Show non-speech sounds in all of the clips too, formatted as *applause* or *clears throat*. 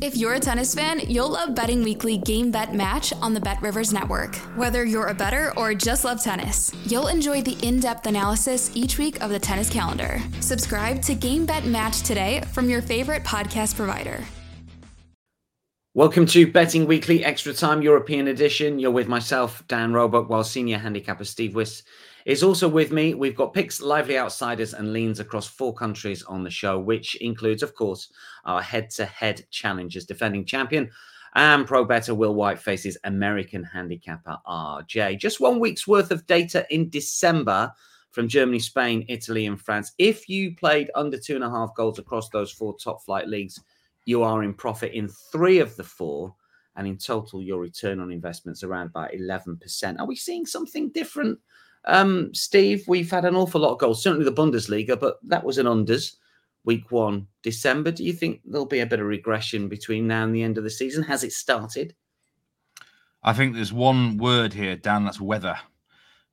If you're a tennis fan, you'll love Betting Weekly Game Bet Match on the Bet Rivers Network. Whether you're a better or just love tennis, you'll enjoy the in depth analysis each week of the tennis calendar. Subscribe to Game Bet Match today from your favorite podcast provider. Welcome to Betting Weekly Extra Time European Edition. You're with myself, Dan Roebuck, while senior handicapper Steve Wyss is also with me. We've got picks, lively outsiders, and leans across four countries on the show, which includes, of course, our head to head challenges. Defending champion and pro better Will White faces American handicapper RJ. Just one week's worth of data in December from Germany, Spain, Italy, and France. If you played under two and a half goals across those four top flight leagues, you are in profit in three of the four. And in total, your return on investments around about 11%. Are we seeing something different um, Steve, we've had an awful lot of goals, certainly the Bundesliga, but that was an unders week one, December. Do you think there'll be a bit of regression between now and the end of the season? Has it started? I think there's one word here, Dan, that's weather.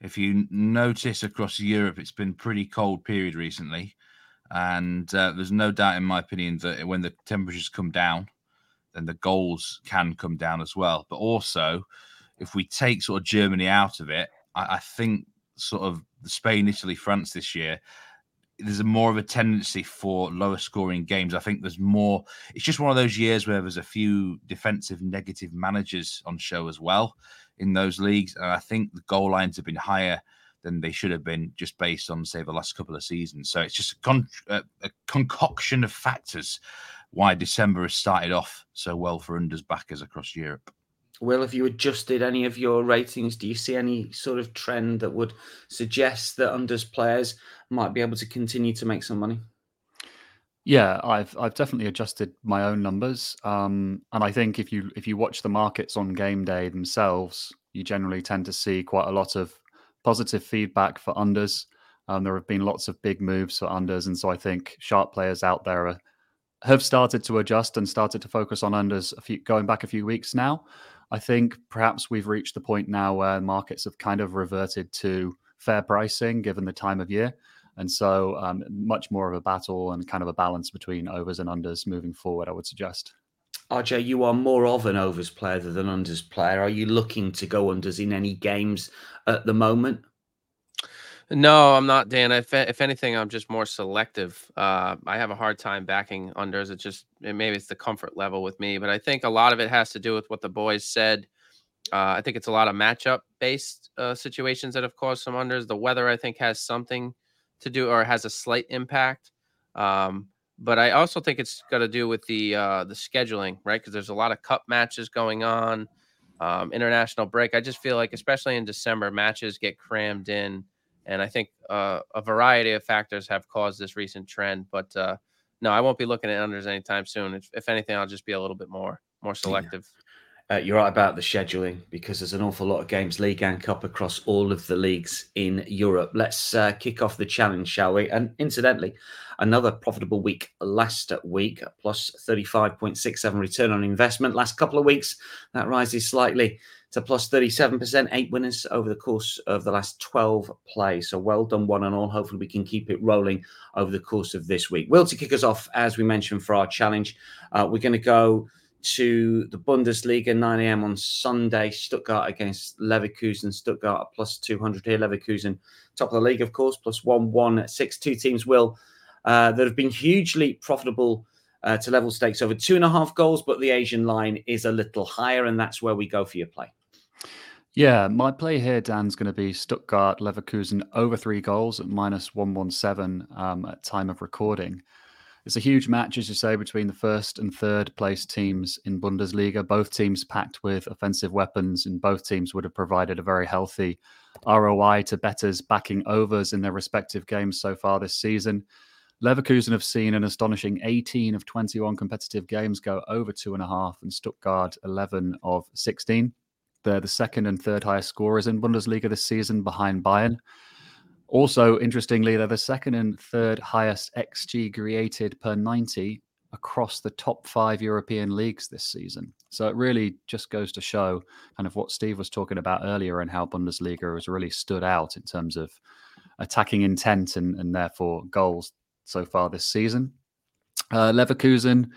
If you notice across Europe, it's been pretty cold period recently. And uh, there's no doubt, in my opinion, that when the temperatures come down, then the goals can come down as well. But also, if we take sort of Germany out of it, I, I think sort of Spain, Italy, France this year, there's a more of a tendency for lower scoring games. I think there's more. It's just one of those years where there's a few defensive negative managers on show as well in those leagues, and I think the goal lines have been higher than they should have been just based on say the last couple of seasons. So it's just a, con- a, a concoction of factors why December has started off so well for unders backers across Europe. Will, have you adjusted any of your ratings? Do you see any sort of trend that would suggest that unders players might be able to continue to make some money? Yeah, I've I've definitely adjusted my own numbers, um, and I think if you if you watch the markets on game day themselves, you generally tend to see quite a lot of positive feedback for unders. Um, there have been lots of big moves for unders, and so I think sharp players out there are, have started to adjust and started to focus on unders a few going back a few weeks now. I think perhaps we've reached the point now where markets have kind of reverted to fair pricing given the time of year. And so, um, much more of a battle and kind of a balance between overs and unders moving forward, I would suggest. RJ, you are more of an overs player than an unders player. Are you looking to go unders in any games at the moment? No, I'm not, Dan. If if anything, I'm just more selective. Uh, I have a hard time backing unders. It's just maybe it's the comfort level with me, but I think a lot of it has to do with what the boys said. Uh, I think it's a lot of matchup based uh, situations that have caused some unders. The weather, I think, has something to do or has a slight impact. Um, but I also think it's got to do with the uh, the scheduling, right? Because there's a lot of cup matches going on, um, international break. I just feel like, especially in December, matches get crammed in and I think uh, a variety of factors have caused this recent trend. But uh, no, I won't be looking at unders anytime soon. If, if anything, I'll just be a little bit more more selective. Uh, you're right about the scheduling because there's an awful lot of games, league and cup, across all of the leagues in Europe. Let's uh, kick off the challenge, shall we? And incidentally, another profitable week last week, plus 35.67 return on investment. Last couple of weeks, that rises slightly to plus 37%, eight winners over the course of the last 12 plays. So well done, one and all. Hopefully, we can keep it rolling over the course of this week. Will, to kick us off, as we mentioned for our challenge, uh, we're going to go to the Bundesliga, 9 a.m. on Sunday. Stuttgart against Leverkusen. Stuttgart at plus 200 here. Leverkusen, top of the league, of course, plus 1 1 6. Two teams will uh, that have been hugely profitable uh, to level stakes over two and a half goals, but the Asian line is a little higher, and that's where we go for your play. Yeah, my play here, Dan's going to be Stuttgart Leverkusen over three goals at minus 117 um, at time of recording. It's a huge match, as you say, between the first and third place teams in Bundesliga. Both teams packed with offensive weapons, and both teams would have provided a very healthy ROI to betters backing overs in their respective games so far this season. Leverkusen have seen an astonishing 18 of 21 competitive games go over two and a half, and Stuttgart 11 of 16. They're the second and third highest scorers in Bundesliga this season behind Bayern. Also, interestingly, they're the second and third highest XG created per 90 across the top five European leagues this season. So it really just goes to show kind of what Steve was talking about earlier and how Bundesliga has really stood out in terms of attacking intent and, and therefore goals so far this season. Uh, Leverkusen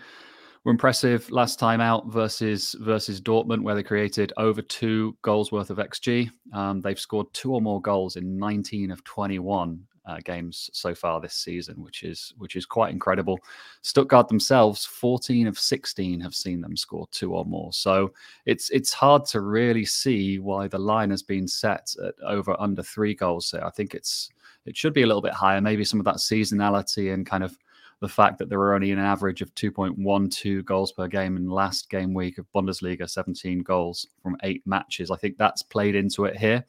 were impressive last time out versus versus Dortmund, where they created over two goals worth of xG. Um, they've scored two or more goals in 19 of 21 uh, games so far this season, which is which is quite incredible. Stuttgart themselves, 14 of 16 have seen them score two or more. So it's it's hard to really see why the line has been set at over under three goals. So I think it's it should be a little bit higher. Maybe some of that seasonality and kind of the fact that there were only an average of 2.12 goals per game in last game week of Bundesliga, 17 goals from eight matches. I think that's played into it here.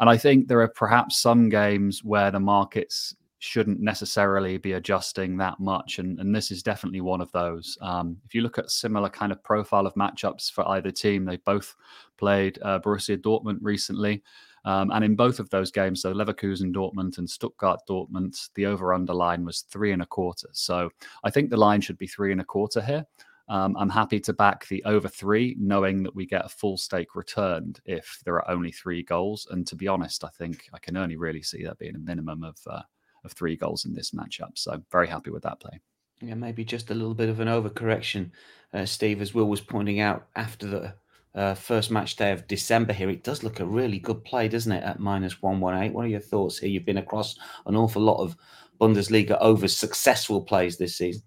And I think there are perhaps some games where the markets shouldn't necessarily be adjusting that much. And, and this is definitely one of those. Um, if you look at similar kind of profile of matchups for either team, they both played uh, Borussia Dortmund recently. Um, and in both of those games, so Leverkusen Dortmund and Stuttgart Dortmund, the over under line was three and a quarter. So I think the line should be three and a quarter here. Um, I'm happy to back the over three, knowing that we get a full stake returned if there are only three goals. And to be honest, I think I can only really see that being a minimum of uh, of three goals in this matchup. So very happy with that play. Yeah, maybe just a little bit of an overcorrection, uh, Steve, as Will was pointing out after the uh, first match day of December here. It does look a really good play, doesn't it, at minus 118? What are your thoughts here? You've been across an awful lot of Bundesliga over successful plays this season.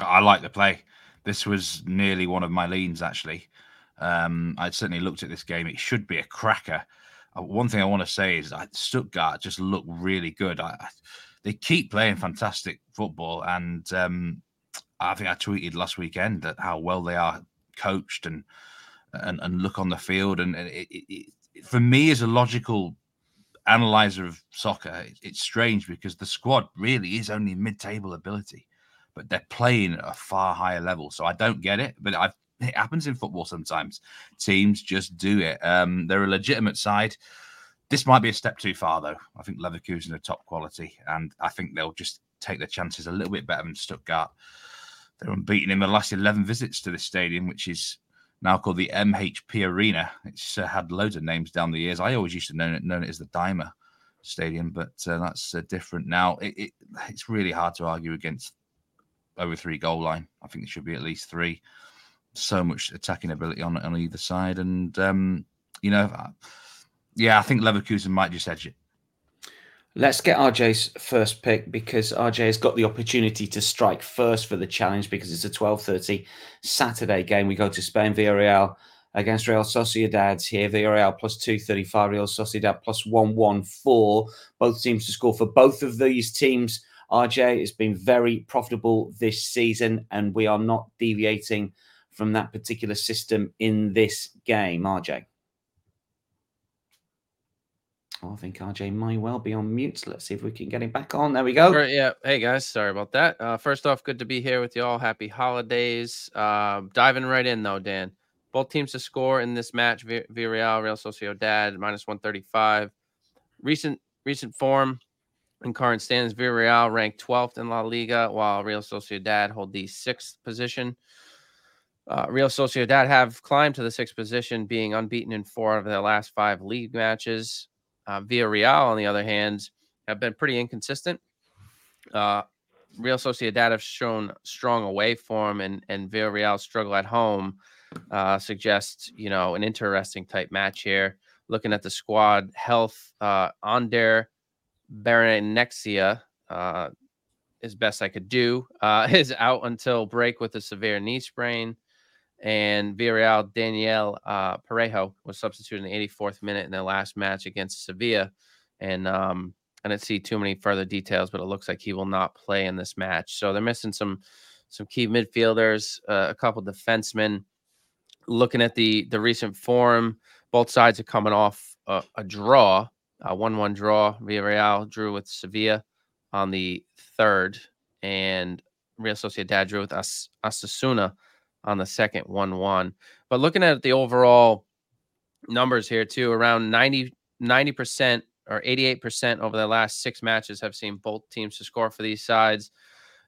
I like the play. This was nearly one of my leans, actually. Um, I'd certainly looked at this game. It should be a cracker. Uh, one thing I want to say is that Stuttgart just look really good. I, they keep playing fantastic football, and um, I think I tweeted last weekend that how well they are coached and and, and look on the field. And it, it, it, for me, as a logical analyzer of soccer, it's strange because the squad really is only mid-table ability, but they're playing at a far higher level. So I don't get it, but I've, it happens in football sometimes. Teams just do it. Um, they're a legitimate side. This might be a step too far, though. I think Leverkusen are top quality, and I think they'll just take their chances a little bit better than Stuttgart. They're unbeaten in the last 11 visits to this stadium, which is now called the MHP Arena. It's uh, had loads of names down the years. I always used to know it, known it as the Daimler Stadium, but uh, that's uh, different now. It, it, it's really hard to argue against over three goal line. I think it should be at least three. So much attacking ability on on either side, and um, you know, uh, yeah, I think Leverkusen might just edge it. Let's get RJ's first pick because RJ has got the opportunity to strike first for the challenge because it's a 12:30 Saturday game. We go to Spain, Villarreal against Real Sociedad here. Villarreal plus 235, Real Sociedad plus 114. Both teams to score for both of these teams. RJ has been very profitable this season, and we are not deviating from that particular system in this game. RJ. Oh, I think RJ may well be on mute. Let's see if we can get him back on. There we go. Right, yeah. Hey guys, sorry about that. Uh, first off, good to be here with you all. Happy holidays. Uh, diving right in though, Dan. Both teams to score in this match: Villarreal, Real Sociedad, minus one thirty-five. Recent recent form in current standings: Villarreal ranked twelfth in La Liga, while Real Sociedad hold the sixth position. Uh, Real Sociedad have climbed to the sixth position, being unbeaten in four of their last five league matches. Uh, Villarreal, on the other hand, have been pretty inconsistent. Uh, Real Sociedad have shown strong away form, and and Villarreal struggle at home. Uh, suggests you know an interesting type match here. Looking at the squad health, uh, Ander Barrenetxea, uh, as best I could do, uh, *laughs* is out until break with a severe knee sprain and Villarreal Daniel uh, Parejo was substituted in the 84th minute in their last match against Sevilla, and um, I didn't see too many further details, but it looks like he will not play in this match. So they're missing some some key midfielders, uh, a couple defensemen. Looking at the the recent form, both sides are coming off a, a draw, a one-one draw. Villarreal drew with Sevilla on the third, and Real Sociedad drew with As- Osasuna on the second 1 1. But looking at the overall numbers here too. Around 90 percent or 88 percent over the last six matches have seen both teams to score for these sides.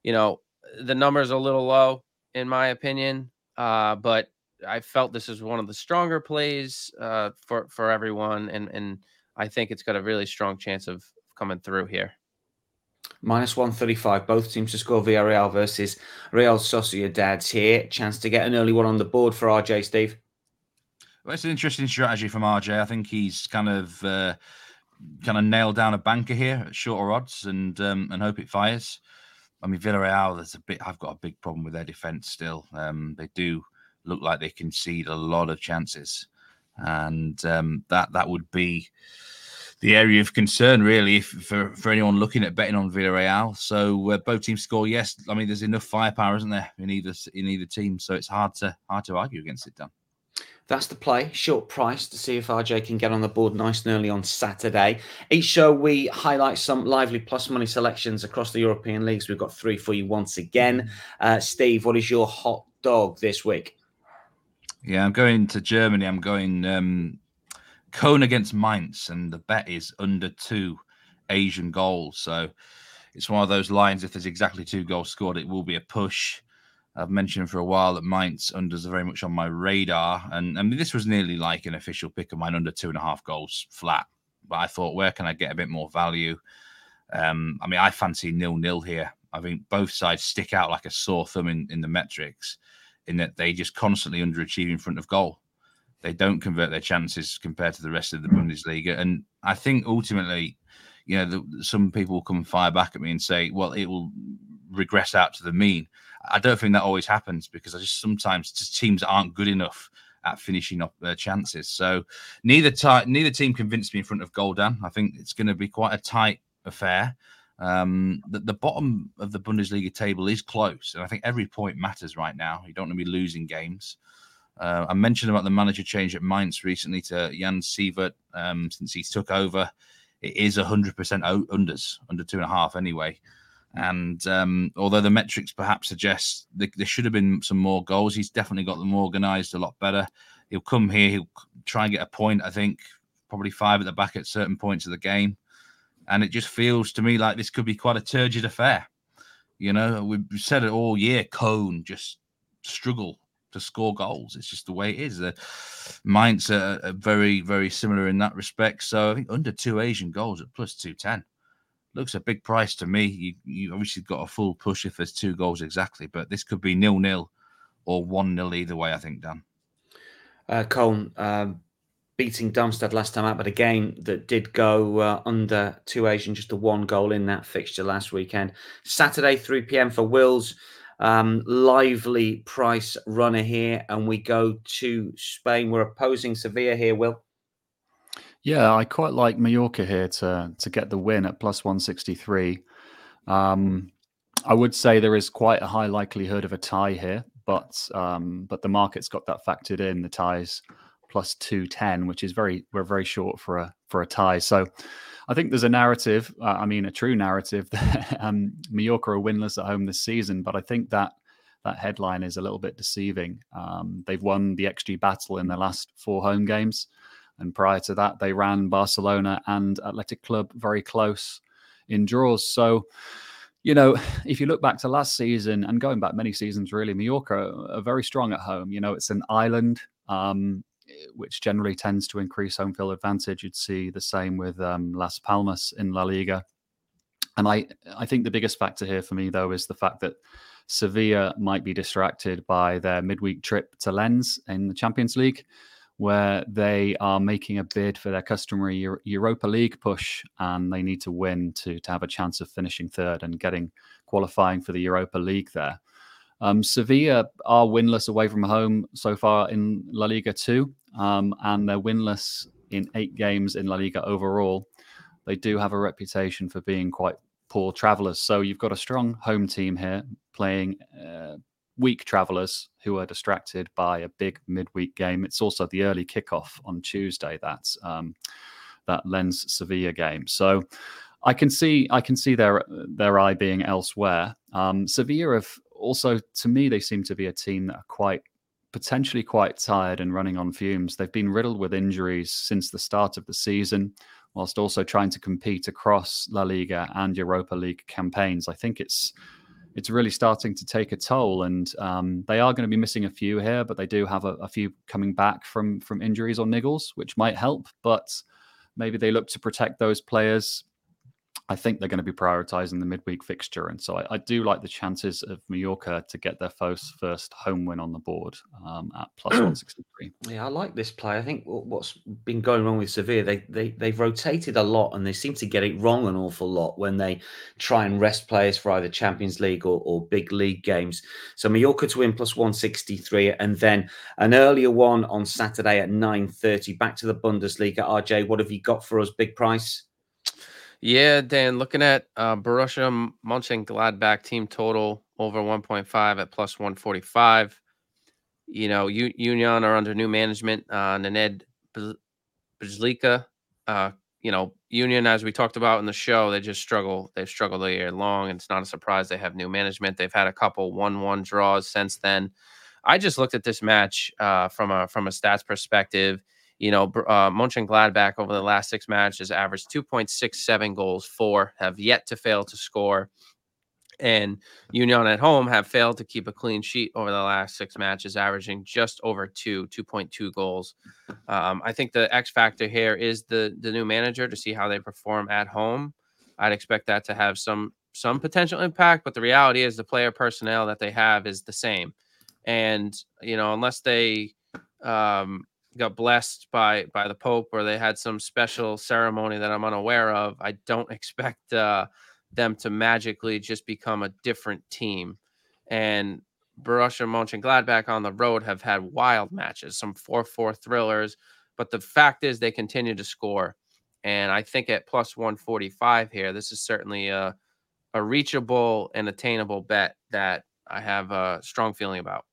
You know, the numbers a little low in my opinion, uh, but I felt this is one of the stronger plays uh, for for everyone, and and I think it's got a really strong chance of coming through here. Minus 135, both teams to score Villarreal versus Real Sociedad's here. Chance to get an early one on the board for RJ, Steve. Well, it's an interesting strategy from RJ. I think he's kind of uh, kind of nailed down a banker here at shorter odds and um, and hope it fires. I mean, Villarreal, there's a bit. I've got a big problem with their defense still. Um, they do look like they concede a lot of chances, and um, that that would be the area of concern, really, if, for for anyone looking at betting on Villarreal. So uh, both teams score. Yes, I mean there's enough firepower, isn't there, in either in either team? So it's hard to hard to argue against it. Done. That's the play. Short price to see if RJ can get on the board nice and early on Saturday. Each show we highlight some lively plus money selections across the European leagues. We've got three for you once again. Uh, Steve, what is your hot dog this week? Yeah, I'm going to Germany. I'm going um, Köln against Mainz, and the bet is under two Asian goals. So it's one of those lines. If there's exactly two goals scored, it will be a push. I've mentioned for a while that Mainz unders are very much on my radar, and I mean this was nearly like an official pick of mine under two and a half goals flat. But I thought, where can I get a bit more value? Um, I mean, I fancy nil nil here. I think both sides stick out like a sore thumb in, in the metrics, in that they just constantly underachieve in front of goal. They don't convert their chances compared to the rest of the Bundesliga, and I think ultimately, you know, the, some people will come fire back at me and say, well, it will regress out to the mean. I don't think that always happens because I just sometimes just teams aren't good enough at finishing up their chances. So neither t- neither team convinced me in front of Goldan. I think it's going to be quite a tight affair. Um, the, the bottom of the Bundesliga table is close, and I think every point matters right now. You don't want to be losing games. Uh, I mentioned about the manager change at Mainz recently to Jan Siewert um, since he took over. It is 100% unders, under two and a half anyway. And um, although the metrics perhaps suggest there should have been some more goals, he's definitely got them organised a lot better. He'll come here, he'll try and get a point, I think, probably five at the back at certain points of the game. And it just feels to me like this could be quite a turgid affair. You know, we've said it all year. Köln just struggle to score goals. It's just the way it is. The Mainz are, are very, very similar in that respect. So I think under two Asian goals at plus 210 looks a big price to me. You, you obviously got a full push if there's two goals exactly, but this could be nil nil or one nil either way. I think Dan. Uh, Köln um, beating Darmstadt last time out, but a game that did go uh, under two Asian, just a one goal in that fixture last weekend. Saturday, three pm for Wills. Um, lively price runner here, and we go to Spain. We're opposing Sevilla here, Will. Yeah, I quite like Mallorca here to to get the win at plus 163. Um, I would say there is quite a high likelihood of a tie here, but um, but the market's got that factored in. The ties plus 210, which is very we're very short for a for a tie. So I think there's a narrative. Uh, I mean, a true narrative *laughs* that um, Mallorca are winless at home this season, but I think that that headline is a little bit deceiving. Um, they've won the XG battle in their last four home games. And prior to that, they ran Barcelona and Athletic Club very close in draws. So, you know, if you look back to last season and going back many seasons, really, Mallorca are very strong at home. You know, it's an island, um, which generally tends to increase home field advantage. You'd see the same with um, Las Palmas in La Liga. And I, I think the biggest factor here for me, though, is the fact that Sevilla might be distracted by their midweek trip to Lens in the Champions League where they are making a bid for their customary Europa League push, and they need to win to to have a chance of finishing third and getting qualifying for the Europa League there. Um, Sevilla are winless away from home so far in La Liga too, um, and they're winless in eight games in La Liga overall. They do have a reputation for being quite poor travellers. So you've got a strong home team here playing uh, weak travellers who are distracted by a big midweek game. It's also the early kickoff on Tuesday. That's um, that Lens Sevilla game. So I can see I can see their their eye being elsewhere. Um, Sevilla have also, to me, they seem to be a team that are quite potentially quite tired and running on fumes. They've been riddled with injuries since the start of the season, whilst also trying to compete across La Liga and Europa League campaigns. I think it's it's really starting to take a toll, and um, they are going to be missing a few here, but they do have a, a few coming back from from injuries or niggles, which might help. But maybe they look to protect those players I think they're going to be prioritizing the midweek fixture. And so I, I, do like the chances of Mallorca to get their first, first home win on the board um, at *clears throat* plus 163. Yeah, I like this play. I think what's been going wrong with Sevilla, they, they, they've rotated a lot and they seem to get it wrong an awful lot when they try and rest players for either Champions League or, or big league games. So Mallorca to win plus 163 and then an earlier one on Saturday at 9.30. Back to the Bundesliga. RJ, what have you got for us? Big price? Yeah, Dan, looking at uh, Borussia Mönchengladbach team total over 1.5 at plus 145. You know, U- Union are under new management. Uh, Nenad Bjelica, uh, you know, Union, as we talked about in the show, they just struggle. They've struggled a year long, and it's not a surprise they have new management. They've had a couple one-one draws since then. I just looked at this match uh, from a from a stats perspective you know, uh, Mönchengladbach over the last six matches averaged 2.67 goals, four have yet to fail to score. And Union at home have failed to keep a clean sheet over the last six matches, averaging just over two, 2.2 goals. Um, I think the X factor here is the the new manager to see how they perform at home. I'd expect that to have some some potential impact, but the reality is the player personnel that they have is the same. And you know, unless they um, got blessed by by the Pope or they had some special ceremony that I'm unaware of, I don't *laughs* expect uh, them to magically just become a different team. And Borussia Mönchengladbach on the road have had wild matches, some 4-4 thrillers, but the fact is they continue to score. And I think at plus 145 here, this is certainly a, a reachable and attainable bet that I have a strong feeling about.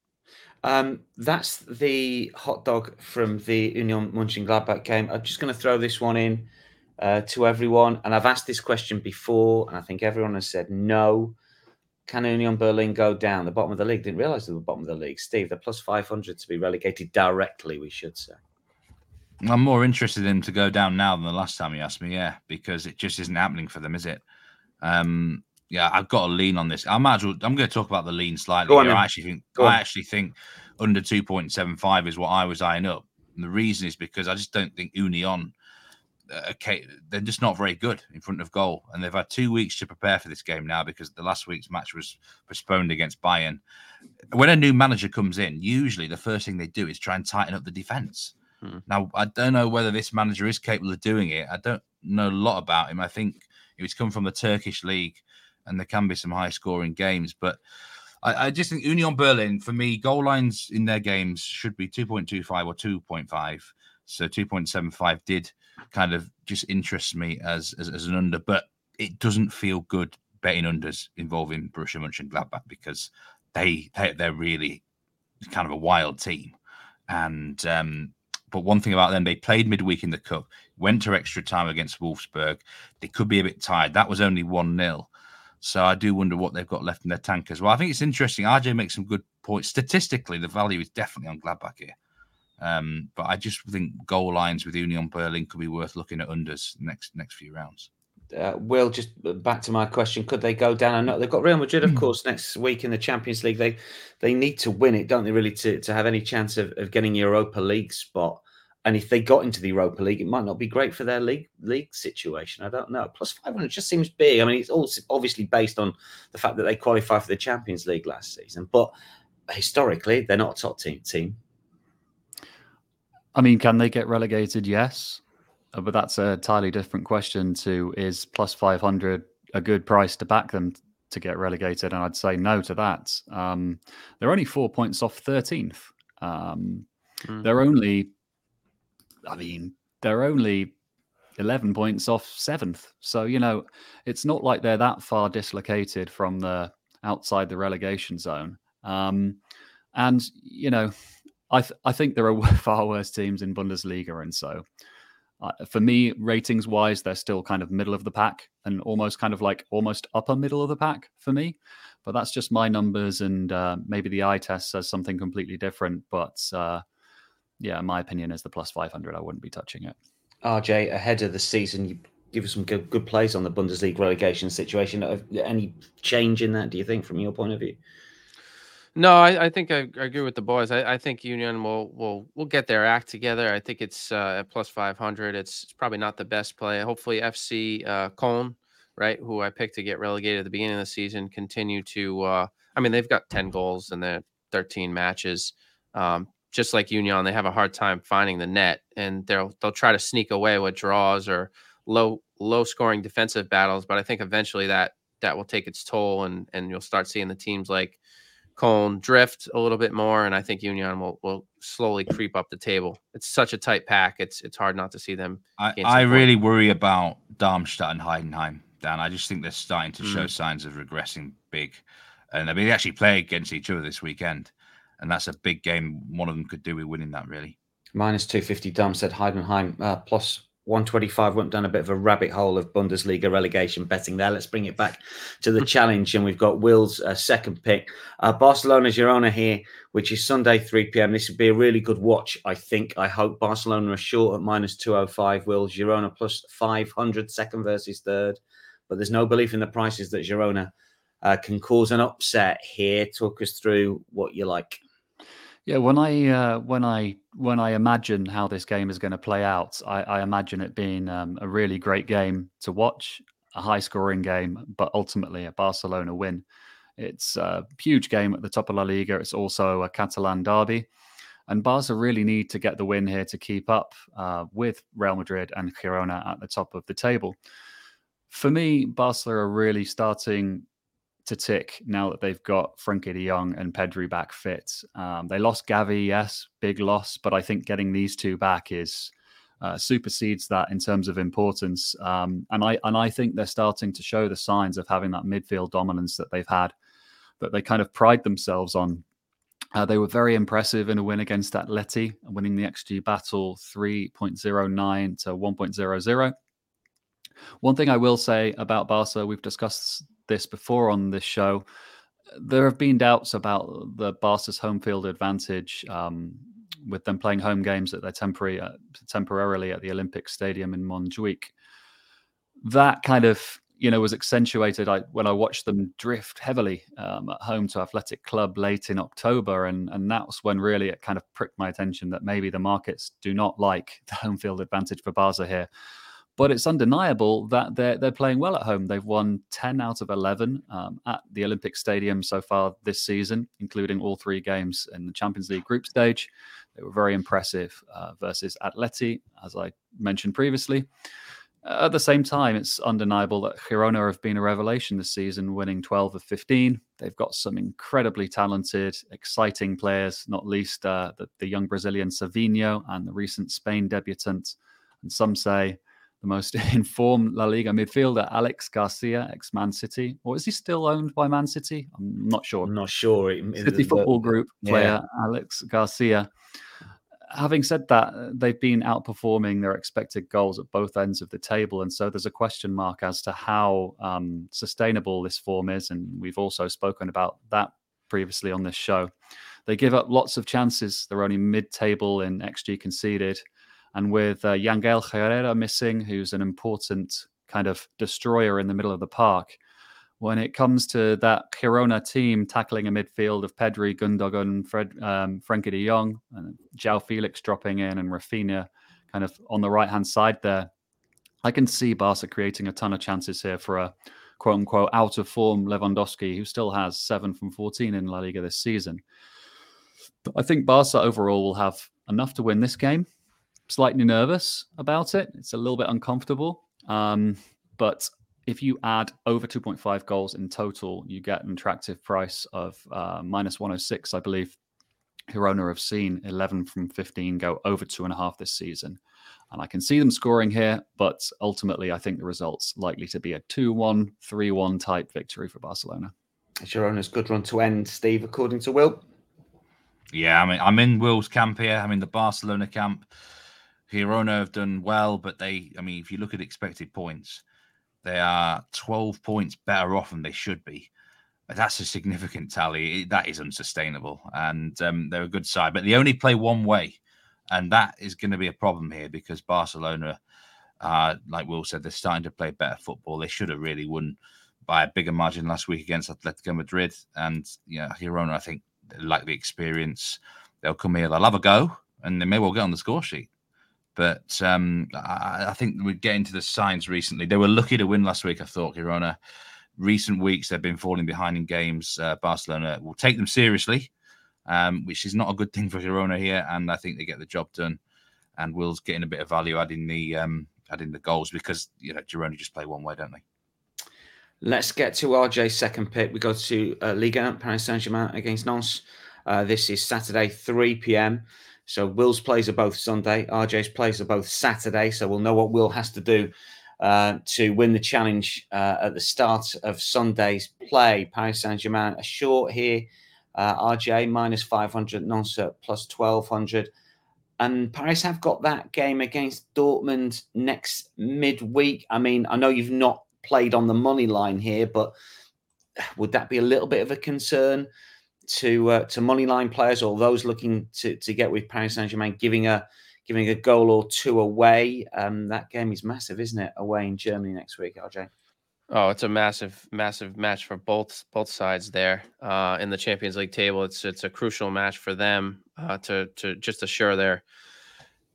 Um, that's the hot dog from the Union Mönchengladbach game. I'm just going to throw this one in uh, to everyone. And I've asked this question before, and I think everyone has said no. Can Union Berlin go down the bottom of the league? Didn't realize they were bottom of the league. Steve, they're plus 500 to be relegated directly, we should say. I'm more interested in them to go down now than the last time you asked me, yeah, because it just isn't happening for them, is it? Um, yeah, I've got a lean on this. I might as well. I'm going to talk about the lean slightly. On, I actually think I actually think under 2.75 is what I was eyeing up. And the reason is because I just don't think Union, uh, okay, they're just not very good in front of goal, and they've had two weeks to prepare for this game now because the last week's match was postponed against Bayern. When a new manager comes in, usually the first thing they do is try and tighten up the defense. Hmm. Now, I don't know whether this manager is capable of doing it. I don't know a lot about him. I think he's come from the Turkish league and there can be some high scoring games. But I, I, just think Union Berlin, for me, goal lines in their games should be 2.25 or 2.5. So 2.75 did kind of just interest me as, as, as an under, but it doesn't feel good betting unders involving Borussia Mönchengladbach because they, they they're really kind of a wild team. And um, but one thing about them, they played midweek in the cup, went to extra time against Wolfsburg. They could be a bit tired. That was only one 0 so I do wonder what they've got left in their tank as well. I think it's interesting. RJ makes some good points. Statistically, the value is definitely on Gladbach here. Um, but I just think goal lines with Union Berlin could be worth looking at unders next next few rounds. Uh, Will, just back to my question: Could they go down? I know they've got Real Madrid, of hmm. course, next week in the Champions League. They they need to win it, don't they? Really, to, to have any chance of, of getting Europa League spot. And if they got into the Europa League, it might not be great for their league league situation. I don't know. Plus 500 just seems big. I mean, it's all obviously based on the fact that they qualified for the Champions League last season, but historically, they're not a top team team. I mean, can they get relegated? Yes, uh, but that's a entirely different question. To is plus 500 a good price to back them to get relegated? And I'd say no to that. Um, they're only four points off 13th. Um, mm. They're only I mean, they're only 11 points off seventh. So, you know, it's not like they're that far dislocated from the outside the relegation zone. Um, and, you know, I, th- I think there are *laughs* far worse teams in Bundesliga. And so Uh, for me, ratings wise, they're still kind of middle of the pack and almost kind of like almost upper middle of the pack for me. But that's just my numbers, and uh, maybe the eye test says something completely different. But uh, yeah, my opinion is the plus 500. I wouldn't be touching it. RJ, ahead of the season, you give us some good, good plays on the Bundesliga relegation situation. Any change in that, do you think, from your point of view? No, I, I think I, I, agree with the boys. I, I, think Union will will will get their act together. I think it's uh, at plus five hundred. It's, it's, probably not the best play. Hopefully, FC uh, Köln, right, who I picked to get relegated at the beginning of the season, continue to. Uh, I mean, they've got ten goals in their thirteen matches. Um, just like Union, they have a hard time finding the net, and they'll they'll try to sneak away with draws or low low scoring defensive battles. But I think eventually that that will take its toll, and and you'll start seeing the teams like Köln drift a little bit more, and I think Union will, will slowly creep up the table. It's such a tight pack; it's it's hard not to see them. I, I really worry about Darmstadt and Heidenheim. Dan, I just think they're starting to mm. show signs of regressing big, and I mean they actually play against each other this weekend, and that's a big game. One of them could do with winning that, really. Minus two fifty. Darmstadt Heidenheim uh, plus 125 went down a bit of a rabbit hole of Bundesliga relegation betting there. Let's bring it back to the *laughs* challenge. And we've got Will's uh, second pick. Uh, Barcelona Girona here, which is Sunday, 3 p.m. This would be a really good watch, I think. I hope Barcelona are short at minus 205. Will Girona plus 500, second versus third. But there's no belief in the prices that Girona uh, can cause an upset here. Talk us through what you like. Yeah, when I uh, when I when I imagine how this game is going to play out, I, I imagine it being um, a really great game to watch, a high scoring game, but ultimately a Barcelona win. It's a huge game at the top of La Liga. It's also a Catalan derby, and Barca really need to get the win here to keep up uh, with Real Madrid and Girona at the top of the table. For me, Barcelona are really starting to tick now that they've got Frenkie de Jong and Pedri back fit. Um, they lost Gavi, yes, big loss, but I think getting these two back is uh, supersedes that in terms of importance. Um, and I and I think they're starting to show the signs of having that midfield dominance that they've had, that they kind of pride themselves on. Uh, they were very impressive in a win against Atleti, winning the XG battle 3.09 to 1.00. One thing I will say about Barca, we've discussed this before on this show. There have been doubts about the Barca's home field advantage um, with them playing home games at their temporary uh, temporarily at the Olympic Stadium in Montjuic. That kind of you know was accentuated I, when I watched them drift heavily um, at home to Athletic Club late in October, and and that's when really it kind of pricked my attention that maybe the markets do not like *laughs* the home field advantage for Barca here. But it's undeniable that they're they're playing well at home. They've won ten out of eleven um, at the Olympic Stadium so far this season, including all three games in the Champions League group stage. They were very impressive uh, versus Atleti, as I mentioned previously. At the same time, it's undeniable that Girona have been a revelation this season, winning 12 of 15. They've got some incredibly talented, exciting players, not least uh, the, the young Brazilian Savinho and the recent Spain debutant. And some say the most *laughs* informed La Liga midfielder, Alex Garcia, ex Man City. Or is he still owned by Man City? I'm not sure. I'm not sure. City Football Group player, yeah. Alex Garcia. Having said that, they've been outperforming their expected goals at both ends of the table. And so there's a question mark as to how um, sustainable this form is. And we've also spoken about that previously on this show. They give up lots of chances. They're only mid table in XG conceded. And with uh, Yangel Herrera missing, who's an important kind of destroyer in the middle of the park, when it comes to that Girona team tackling a midfield of Pedri, Gundogan, Fred, um, Frenkie de Jong, and João Felix dropping in, and Raphinha kind of on the right hand side there, I can see Barca creating a ton of chances here for a quote unquote out of form Lewandowski, who still has seven from 14 in La Liga this season. But I think Barca overall will have enough to win this game slightly nervous about it. It's a little bit uncomfortable. Um, but if you add over 2.5 goals in total, you get an attractive price of uh, minus 106, I believe. Girona have seen 11 from 15 go over two and a half this season. And I can see them scoring here, but ultimately, I think the result's likely to be a 2 1, 3 1 type victory for Barcelona. It's Girona's good run to end, Steve, according to Will. Yeah, I mean, I'm in Will's camp here. I'm in the Barcelona camp. Girona have done well, but they, I mean, if you look at expected points, they are 12 points better off than they should be. That's a significant tally. That is unsustainable. And um, they're a good side, but they only play one way. And that is going to be a problem here because Barcelona, uh, like Will said, they're starting to play better football. They should have really won by a bigger margin last week against Atletico Madrid. And, you know, Girona, I think, like the experience. They'll come here, they'll have a go, and they may well get on the score sheet. But um, I, I, think we're getting to the signs recently. They were lucky to win last week, I thought, Girona. Recent weeks, they've been falling behind in games. Uh, Barcelona will take them seriously, um, which is not a good thing for Girona here. And I think they get the job done. And Will's getting a bit of value adding the um, adding the goals because you know Girona just play one way, don't they? Let's get to RJ's second pick. We go to uh, Liga Paris Saint Germain against Nantes. Uh, this is Saturday, 3 p.m. So Will's plays are both Sunday. RJ's plays are both Saturday. So we'll know what Will has to do uh, to win the challenge uh, at the start of Sunday's play. Paris Saint Germain a short here. Uh, RJ minus 500, Nantes plus 1200. And Paris have got that game against Dortmund next midweek. I mean, I know you've not played on the money line here, but would that be a little bit of a concern to uh, to money line players or those looking to, to get with Paris Saint Germain, giving a giving a goal or two away? Um, that game is massive, isn't it? Away in Germany next week, RJ. Oh, it's a massive, massive match for both both sides there uh, in the Champions League table. It's it's a crucial match for them uh, to to just assure their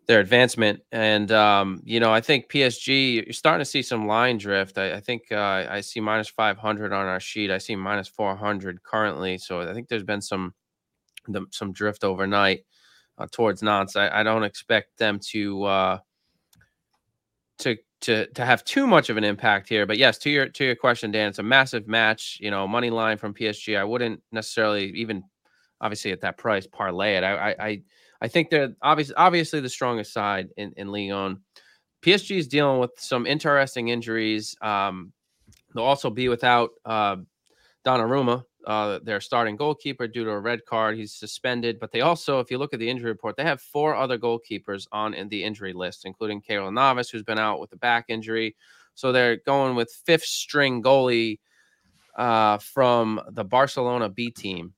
their advancement. And um, you know, I think PSG you're starting to see some line drift. I, I think uh, I see minus five hundred on our sheet. I see minus four hundred currently. So I think there's been some some drift overnight uh, towards Nantes. I, I, don't expect them to uh, to to to have too much of an impact here. But yes, to your to your question, Dan, it's a massive match. You know, money line from PSG. I wouldn't necessarily even obviously at that price parlay it. I I I think they're obviously obviously the strongest side in in Lyon. PSG is dealing with some interesting injuries. Um, they'll also be without uh, Donnarumma, uh, their starting goalkeeper, due to a red card. He's suspended. But they also, if you look at the injury report, they have four other goalkeepers on in the injury list, including Keylor Navas, who's been out with a back injury. So they're going with fifth string goalie uh, from the Barcelona B team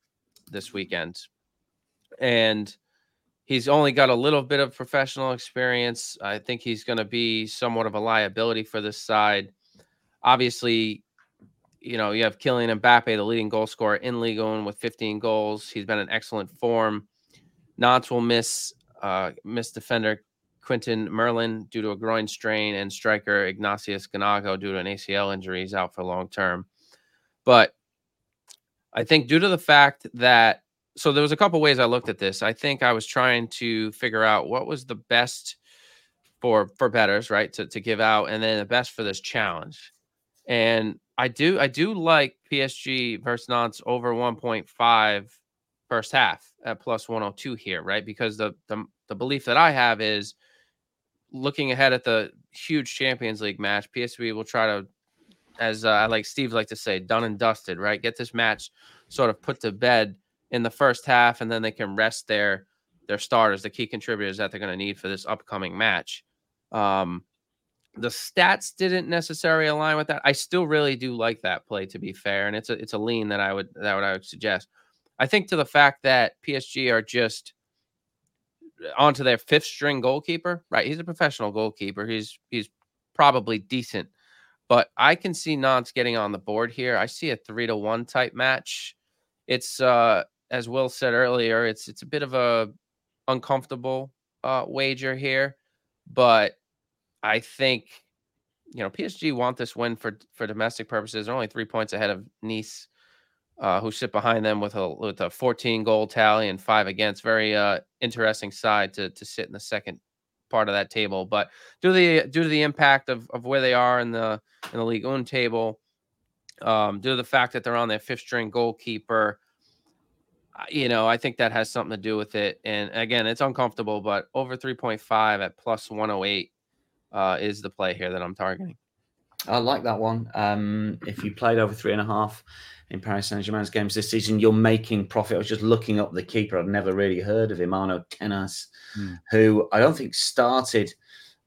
this weekend. And He's only got a little bit of professional experience. I think he's going to be somewhat of a liability for this side. Obviously, you know, you have Kylian Mbappe, the leading goal scorer in Ligue 1 with 15 goals. He's been in excellent form. Nantes will miss uh, miss defender Quentin Merlin due to a groin strain and striker Ignatius Ganago due to an ACL injury. He's out for long term. But I think due to the fact that so there was a couple ways I looked at this. I think I was trying to figure out what was the best for for betters, right? To to give out, and then the best for this challenge. And I do I do like PSG versus Nantes over 1.5 first half at plus 102 here, right? Because the the the belief that I have is looking ahead at the huge Champions League match, PSG will try to, as uh, I like Steve like to say, done and dusted, right? Get this match sort of put to bed in the first half, and then they can rest their their starters, the key contributors that they're going to need for this upcoming match. Um, the stats didn't necessarily align with that. I still really do like that play, to be fair, and it's a it's a lean that I would that would I would suggest. I think to the fact that PSG are just onto their fifth string goalkeeper, right? He's a professional goalkeeper. He's he's probably decent, but I can see Nantes getting on the board here. I see a three to one type match. It's uh as Will said earlier, it's it's a bit of a uncomfortable uh, wager here, but I think you know PSG want this win for for domestic purposes. They're only three points ahead of Nice, uh, who sit behind them with a with a 14 goal tally and five against. Very uh, interesting side to to sit in the second part of that table. But due to the due to the impact of, of where they are in the in the Ligue 1 table, um, due to the fact that they're on their fifth string goalkeeper, you know, I think that has something to do with it. And again, it's uncomfortable, but over 3.5 at plus 108 uh, is the play here that I'm targeting. I like that one. Um, if you played over three and a half in Paris Saint Germain's games this season, you're making profit. I was just looking up the keeper. I've never really heard of him, Arnau Tenas, Hmm. who I don't think started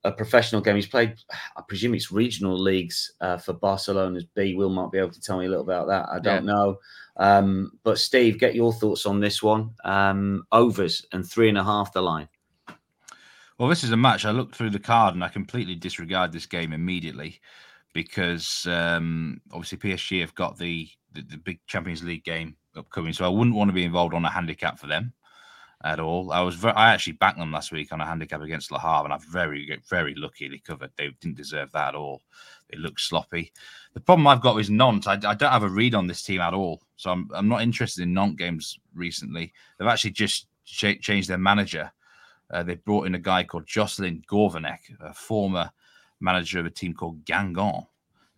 a professional game. He's played, I presume it's regional leagues uh, for Barcelona's B. Will might be able to tell me a little about that. I don't know. Um, but Steve, get your thoughts on this one. Um, overs and three and a half the line. Well, this is a match. I looked through the card and I completely disregard this game immediately because um, obviously PSG have got the, the the big Champions League game upcoming, so I wouldn't want to be involved on a handicap for them at all. I was very, I actually backed them last week on a handicap against Le Havre, and I very very luckily covered. They didn't deserve that at all. They looked sloppy. The problem I've got is Nantes, I, I don't have a read on this team at all, so I'm I'm not interested in Nantes games recently. They've actually just cha- changed their manager. Uh, they brought in a guy called Jocelyn Gourvennec, a former manager of a team called Guingamp.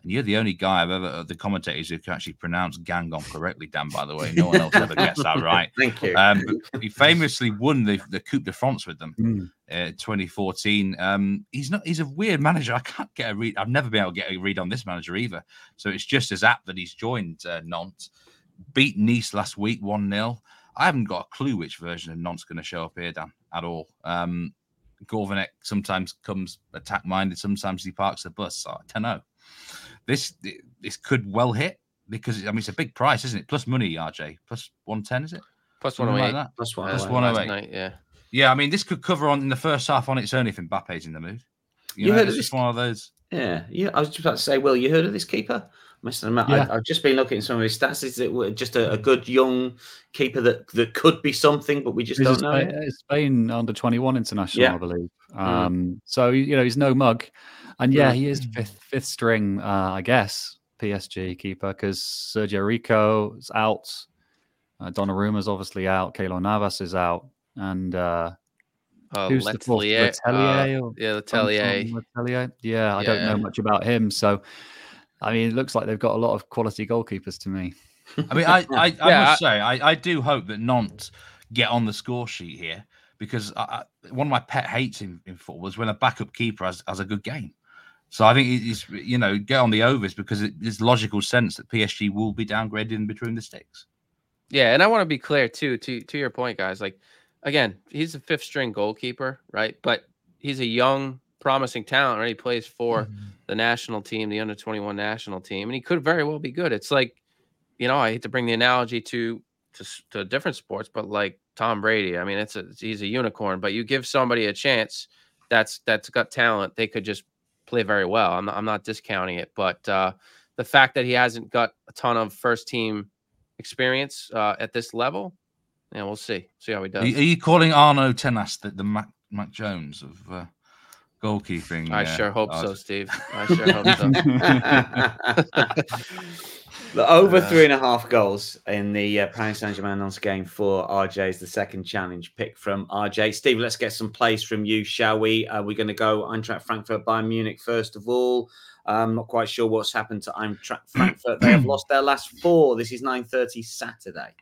And you're the only guy I've ever, uh, the commentators who can actually pronounce Guingamp correctly, Dan, by the way. No one else ever gets that right. *laughs* Thank you. Um, he famously won the, the Coupe de France with them Hmm. uh, 2014. Um, he's not. He's a weird manager. I can't get a read. I've never been able to get a read on this manager either. So it's just as apt that he's joined uh, Nantes. Beat Nice last week one 0 I haven't got a clue which version of Nantes going to show up here, Dan, at all. Um, Gourvennec sometimes comes attack minded. Sometimes he parks the bus. So I don't know. This this could well hit because I mean it's a big price, isn't it? Plus money, RJ. Plus one ten, is it? Plus Something one like oh eight. that. That's what That's I one like. oh last eight. night, yeah. Yeah, I mean, this could cover on in the first half on its own if Mbappe's in the mood. You, You know, heard it's of just this- one of those. Yeah, yeah. I was just about to say, Will, you heard of this keeper? Must admit, Yeah. I, I've just been looking at some of his stats. Is it just a, a good young keeper that, that could be something, but we just He's don't know? Spain, yet? Spain under 21 international, Yeah. I believe. Mm. Um, so you know he's no mug, and yeah, Mm. he is fifth fifth string, uh, I guess, PSG keeper because Sergio Rico is out, uh, Donnarumma's obviously out, Keylor Navas is out, and uh, Uh, who's the fourth? Letellier, uh, or yeah, Letellier. Letellier? Yeah, I don't know much about him, so I mean, it looks like they've got a lot of quality goalkeepers to me. I mean, I, *laughs* I, I Yeah, must say, I, I do hope that Nantes get on the score sheet here because I, I, one of my pet hates in, in football is when a backup keeper has, has a good game. So I think it's you know get on the overs because it, it's logical sense that PSG will be downgraded in between the sticks. Yeah, and I want to be clear too, to to your point, guys. Like again, he's a fifth string goalkeeper, right? But he's a young, promising talent, right? He plays for the national team, the under 21 national team, and he could very well be good. It's like, you know, I hate to bring the analogy to to, to different sports, but like Tom Brady, I mean, it's a he's a unicorn, but you give somebody a chance that's that's got talent, they could just play very well. I'm not, I'm not discounting it, but uh, the fact that he hasn't got a ton of first team experience uh, at this level, yeah, we'll see. See how he does. are you calling Arnau Tenas the, the Mac, Mac Jones of uh, goalkeeping? I uh, *laughs* sure hope so. Steve. I sure hope so. The over Uh, three and a half goals in the uh, Paris Saint Germain Nantes game for RJ is the second challenge pick from RJ. Steve, let's get some plays from you, shall we? Uh, we're going to go Eintracht Frankfurt Bayern Munich first of all. I'm not quite sure what's happened to Eintracht *clears throat* Frankfurt. They have lost their last four. This is 9:30 Saturday.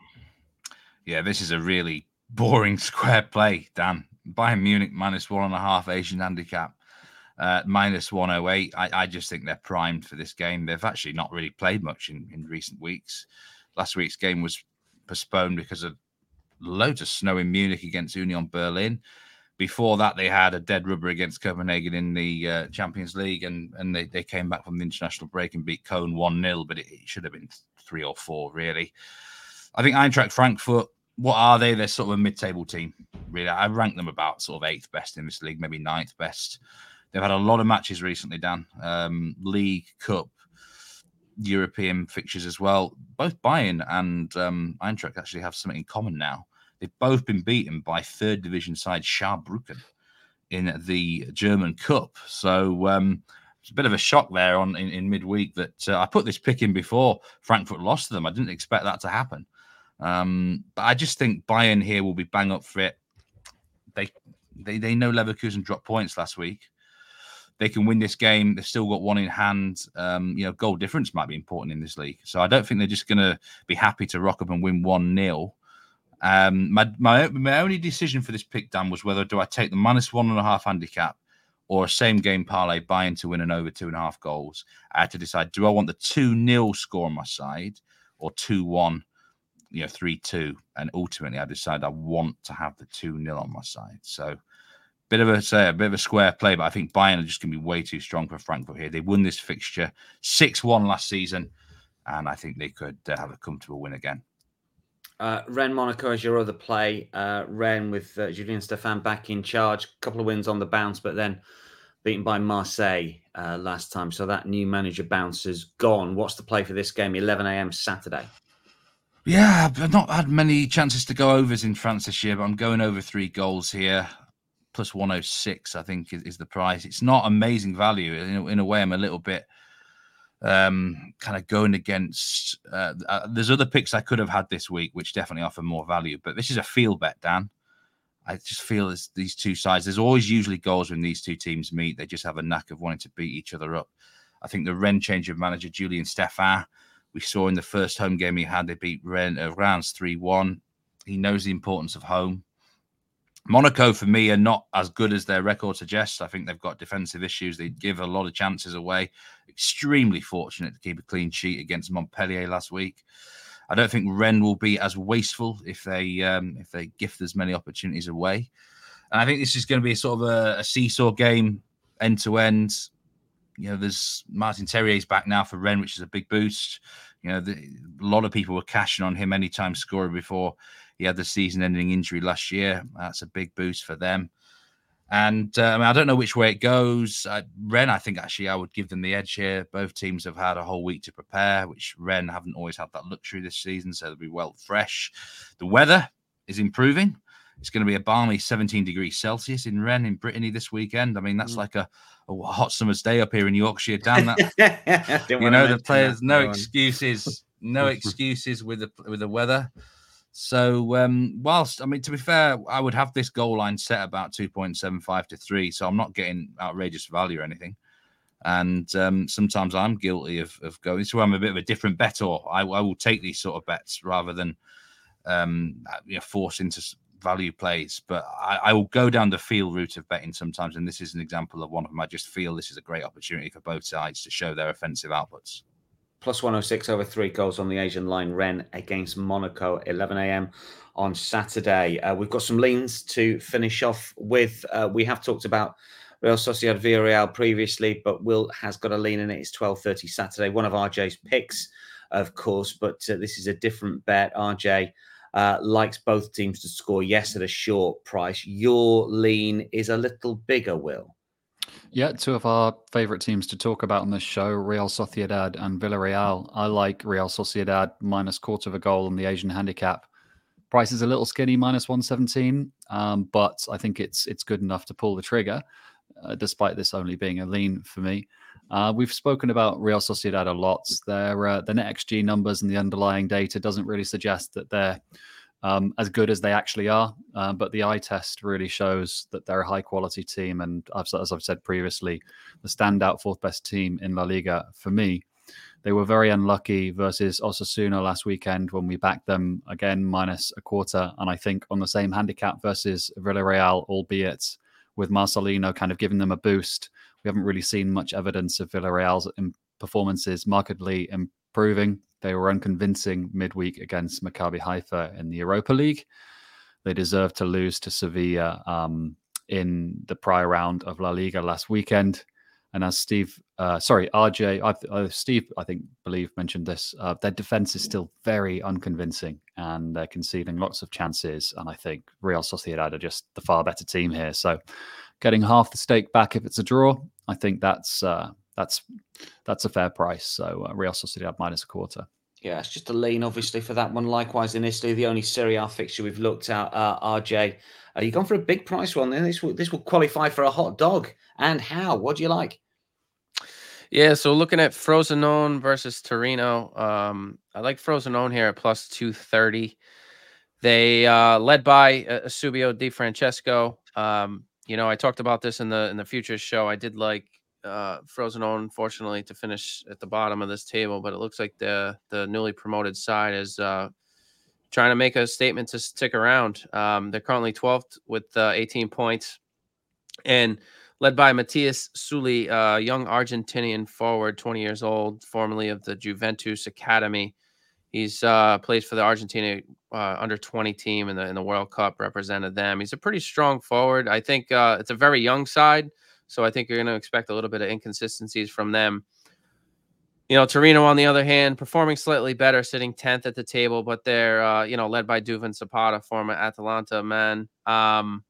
Yeah, this is a really boring *laughs* square play, Dan. Bayern Munich minus one and a half Asian handicap, uh, minus 108. I, I just think they're primed for this game. They've actually not really played much in, in recent weeks. Last week's game was postponed because of loads of snow in Munich against Union Berlin. Before that, they had a dead rubber against Copenhagen in the uh, Champions League, and, and they, they came back from the international break and beat Köln 1 0, but it, it should have been three or four, really. I think Eintracht Frankfurt, what are they? They're sort of a mid-table team, really. I rank them about sort of eighth best in this league, maybe ninth best. They've had a lot of matches recently, Dan. Um, league, cup, European fixtures as well. Both Bayern and um, Eintracht actually have something in common now. They've both been beaten by third division side Saarbrücken in the German Cup. So um, it's a bit of a shock there on in, in midweek that uh, I put this pick in before Frankfurt lost to them. I didn't expect that to happen. Um, but I just think Bayern here will be bang up for it. They they they know Leverkusen dropped points last week. They can win this game. They've still got one in hand. Um, you know, goal difference might be important in this league. So I don't think they're just going to be happy to rock up and win one 0 um, my, my my only decision for this pick, Dan, was whether do I take the minus one and a half handicap or a same game parlay Bayern to win and over two and a half goals. I had to decide: do I want the two 0 score on my side or two one, you know, three two? And ultimately, I decided I want to have the two 0 on my side. So. Bit of a say a bit of a square play, but I think Bayern are just going to be way too strong for Frankfurt here. They won this fixture six one last season, and I think they could uh, have a comfortable win again. Uh, Rennes Monaco as your other play. Uh, Rennes with uh, Julien Stéphan back in charge. A couple of wins on the bounce, but then beaten by Marseille uh, last time. So that new manager bounce is gone. What's the play for this game? 11 a.m. Saturday. Yeah, I've not had many chances to go overs in France this year, but I'm going over three goals here. Plus 106, I think, is, is the price. It's not amazing value. In, in a way, I'm a little bit um, kind of going against. Uh, uh, there's other picks I could have had this week, which definitely offer more value. But this is a field bet, Dan. I just feel as these two sides. There's always usually goals when these two teams meet. They just have a knack of wanting to beat each other up. I think the Rennes change of manager Julien Stéphan, we saw in the first home game he had, they beat Reims 3 1. He knows the importance of home. Monaco, for me, are not as good as their record suggests. I think they've got defensive issues. They give a lot of chances away. Extremely fortunate to keep a clean sheet against Montpellier last week. I don't think Rennes will be as wasteful if they um, if they gift as many opportunities away. And I think this is going to be a sort of a, a seesaw game, end to end. You know, there's Martin Terrier's back now for Rennes, which is a big boost. You know, the, a lot of people were cashing on him anytime scorer before he had the season-ending injury last year. That's a big boost for them. And uh, I, I don't know which way it goes. Uh, Rennes, I think actually I would give them the edge here. Both teams have had a whole week to prepare, which Rennes haven't always had that luxury this season, so they'll be well fresh. The weather is improving. It's going to be a balmy 17 degrees Celsius in Rennes in Brittany this weekend. I mean, that's mm. like a, a, hot summer's day up here in Yorkshire. Dan, that, *laughs* you know, the players, no excuses, no *laughs* excuses with the with the weather. So, um, whilst I mean, to be fair, I would have this goal line set about 2.75 to 3. So, I'm not getting outrageous value or anything. And um, sometimes I'm guilty of, of going, so I'm a bit of a different bet, or I, I will take these sort of bets rather than um, you know, force into value plays. But I, I, will go down the feel route of betting sometimes. And this is an example of one of them. I just feel this is a great opportunity for both sides to show their offensive outputs plus 106 over three goals on the Asian line. Rennes against Monaco, 11 a.m. on Saturday. Uh, we've got some leans to finish off with. Uh, we have talked about Real Sociedad Villarreal previously, but Will has got a lean in it. It's 12:30 Saturday. One of RJ's picks, of course, but uh, this is a different bet. RJ. Uh, likes both teams to score yes at a short price. Your lean is a little bigger, Will. Yeah, two of our favorite teams to talk about on this show, Real Sociedad and Villarreal. I like Real Sociedad minus quarter of a goal on the Asian handicap. Price is a little skinny, minus 117, um, but I think it's it's good enough to pull the trigger, uh, despite this only being a lean for me. Uh, we've spoken about Real Sociedad a lot. Their uh, the net XG numbers and the underlying data doesn't really suggest that they're um, as good as they actually are. Uh, but the eye test really shows that they're a high quality team. And as I've said previously, the standout fourth best team in La Liga for me. They were very unlucky versus Osasuna last weekend when we backed them again minus a quarter. And I think on the same handicap versus Villarreal, albeit with Marcelino kind of giving them a boost, we haven't really seen much evidence of Villarreal's performances markedly improving. They were unconvincing midweek against Maccabi Haifa in the Europa League. They deserved to lose to Sevilla um, in the prior round of La Liga last weekend. And as Steve, uh, sorry, RJ, uh, Steve, I think, believe mentioned this. Uh, their defense is still very unconvincing, and they're conceding lots of chances. And I think Real Sociedad are just the far better team here. So, getting half the stake back if it's a draw, I think that's uh, that's that's a fair price. So uh, Real Sociedad minus a quarter. Yeah, it's just a lean, obviously, for that one. Likewise, in Italy, the only Serie A fixture we've looked at, uh, RJ. Uh, you've gone for a big price one. Then this will this will qualify for a hot dog. And how? What do you like? Yeah, so looking at Frosinone versus Torino, um, I like Frosinone here at plus two thirty. They uh, led by uh, Eusebio Di Francesco. Um, you know, I talked about this in the in the futures show. I did like uh, Frosinone, unfortunately, to finish at the bottom of this table, but it looks like the the newly promoted side is uh, trying to make a statement to stick around. Um, they're currently 12th with uh, 18 points, and led by Matias Soulé, a young Argentinian forward, 20 years old, formerly of the Juventus Academy. He's uh, plays for the Argentina uh, under 20 team in the in the World Cup, represented them. He's a pretty strong forward. I think uh, it's a very young side, so I think you're going to expect a little bit of inconsistencies from them. You know, Torino, on the other hand, performing slightly better, sitting 10th at the table, but they're, uh, you know, led by Duvan Zapata, former Atalanta man. Um,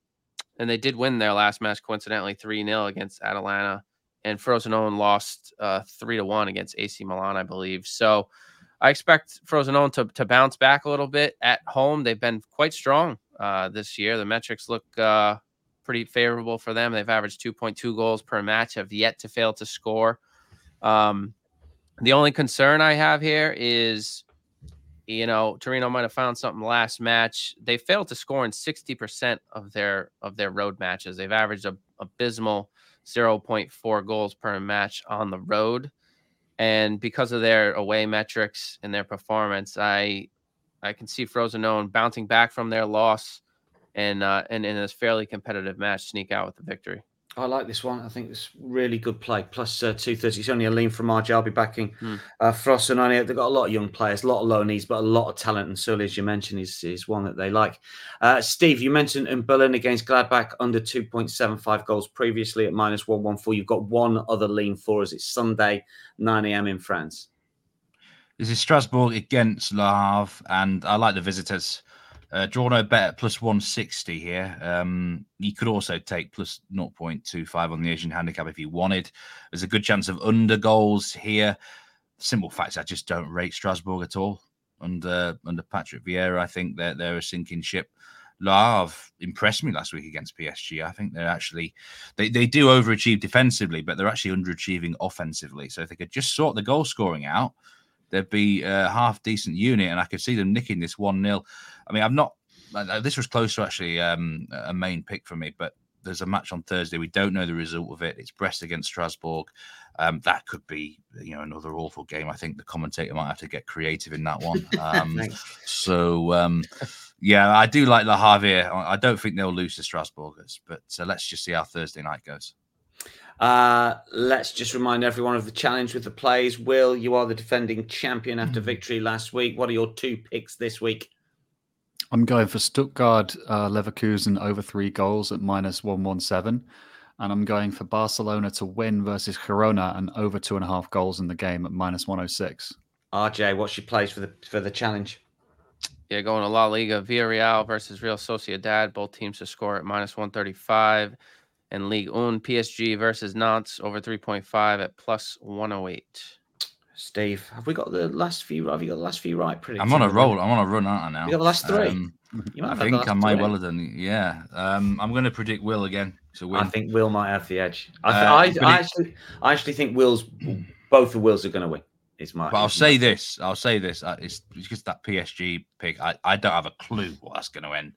and they did win their last match, coincidentally, 3 0 against Atalanta. And frozen Frosinone lost uh, 3 to 1 against AC Milan, I believe. So I expect Frosinone to, to bounce back a little bit at home. They've been quite strong uh, this year. The metrics look uh, pretty favorable for them. They've averaged 2.2 goals per match, have yet to fail to score. Um, the only concern I have here is, you know, Torino might have found something last match. They failed to score in 60% of their of their road matches. They've averaged a abysmal 0.4 goals per match on the road. And because of their away metrics and their performance, I I can see Frozen Frosinone bouncing back from their loss and uh, and in this fairly competitive match sneak out with the victory. I like this one. I think it's really good play. Plus uh, 230. It's only a lean from RJ. I'll be backing hmm. uh, Frost and They've got a lot of young players, a lot of low knees, but a lot of talent. And Soulé, as you mentioned, is, is one that they like. Uh, Steve, you mentioned in Berlin against Gladbach under 2.75 goals previously at minus 114. You've got one other lean for us. It's Sunday, 9 a.m. in France. This is Strasbourg against Le Havre, and I like the visitors. Uh, draw no bet plus 160 here. Um, you could also take plus 0.25 on the Asian handicap if you wanted. There's a good chance of under goals here. Simple facts, I just don't rate Strasbourg at all. Under under Patrick Vieira, I think they're, they're a sinking ship. Havre impressed me last week against PSG. I think they're actually they, they do overachieve defensively, but they're actually underachieving offensively. So if they could just sort the goal scoring out, there'd be a half decent unit, and I could see them nicking this one 0 I mean, I'm not. This was close to actually um, a main pick for me, but there's a match on Thursday. We don't know the result of it. It's Brest against Strasbourg. Um, that could be, you know, another awful game. I think the commentator might have to get creative in that one. *laughs* Um, so, um, yeah, I do like La Havre. I don't think they'll lose to Strasbourgers, but uh, let's just see how Thursday night goes. Uh, let's just remind everyone of the challenge with the plays. Will, you are the defending champion after mm-hmm. victory last week. What are your two picks this week? I'm going for Stuttgart uh, Leverkusen over three goals at minus 117. And I'm going for Barcelona to win versus Girona and over two and a half goals in the game at minus 106. RJ, what's your place for the for the challenge? Yeah, going to La Liga, Villarreal versus Real Sociedad. Both teams to score at minus 135. And League Un, PSG versus Nantes over 3.5 at plus 108. Steve, have we got the last few? Have you got the last few right? Pretty. I'm on a roll. I'm on a run, aren't I now? You got the last three. Um, *laughs* I think I might well have done. Yeah, um, I'm going to predict Will again to win. I think Will might have the edge. I, th- uh, I, I actually, I actually think Will's *clears throat* both the Wills are going to win. It's my. But I'll say this. I'll say this. Uh, it's because that PSG pick. I, I don't have a clue what that's going to end.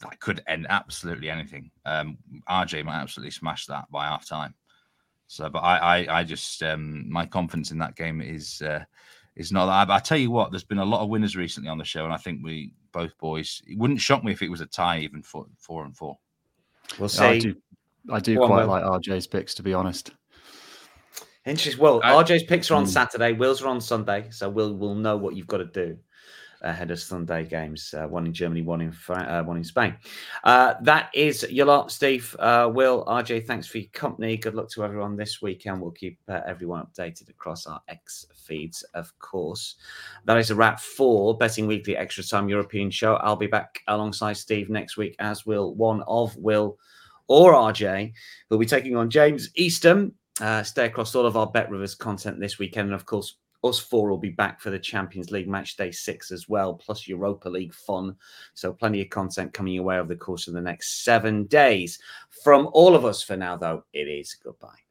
That could end absolutely anything. Um, RJ might absolutely smash that by half time. So, but I, I, I just um, my confidence in that game is uh, is not that. But I tell you what, there's been a lot of winners recently on the show, and I think we both boys. It wouldn't shock me if it was a tie, even four, four and four. We'll see. I do, I do quite on, like RJ's picks, to be honest. Interesting. Well, I, RJ's picks are on mm. Saturday. Will's are on Sunday, so we'll we'll know what you've got to do ahead of Sunday games, uh, one in Germany, one in uh, one in Spain. Uh, that is your lot, Steve, uh, Will, RJ. Thanks for your company. Good luck to everyone this weekend. We'll keep uh, everyone updated across our X feeds, of course. That is a wrap for Betting Weekly Extra Time European Show. I'll be back alongside Steve next week, as will one of Will or RJ, who'll be taking on James Easton. Uh, stay across all of our BetRivers content this weekend, and of course us four will be back for the Champions League match day six as well, plus Europa League fun. So, plenty of content coming your way over the course of the next seven days. From all of us for now, though, it is goodbye.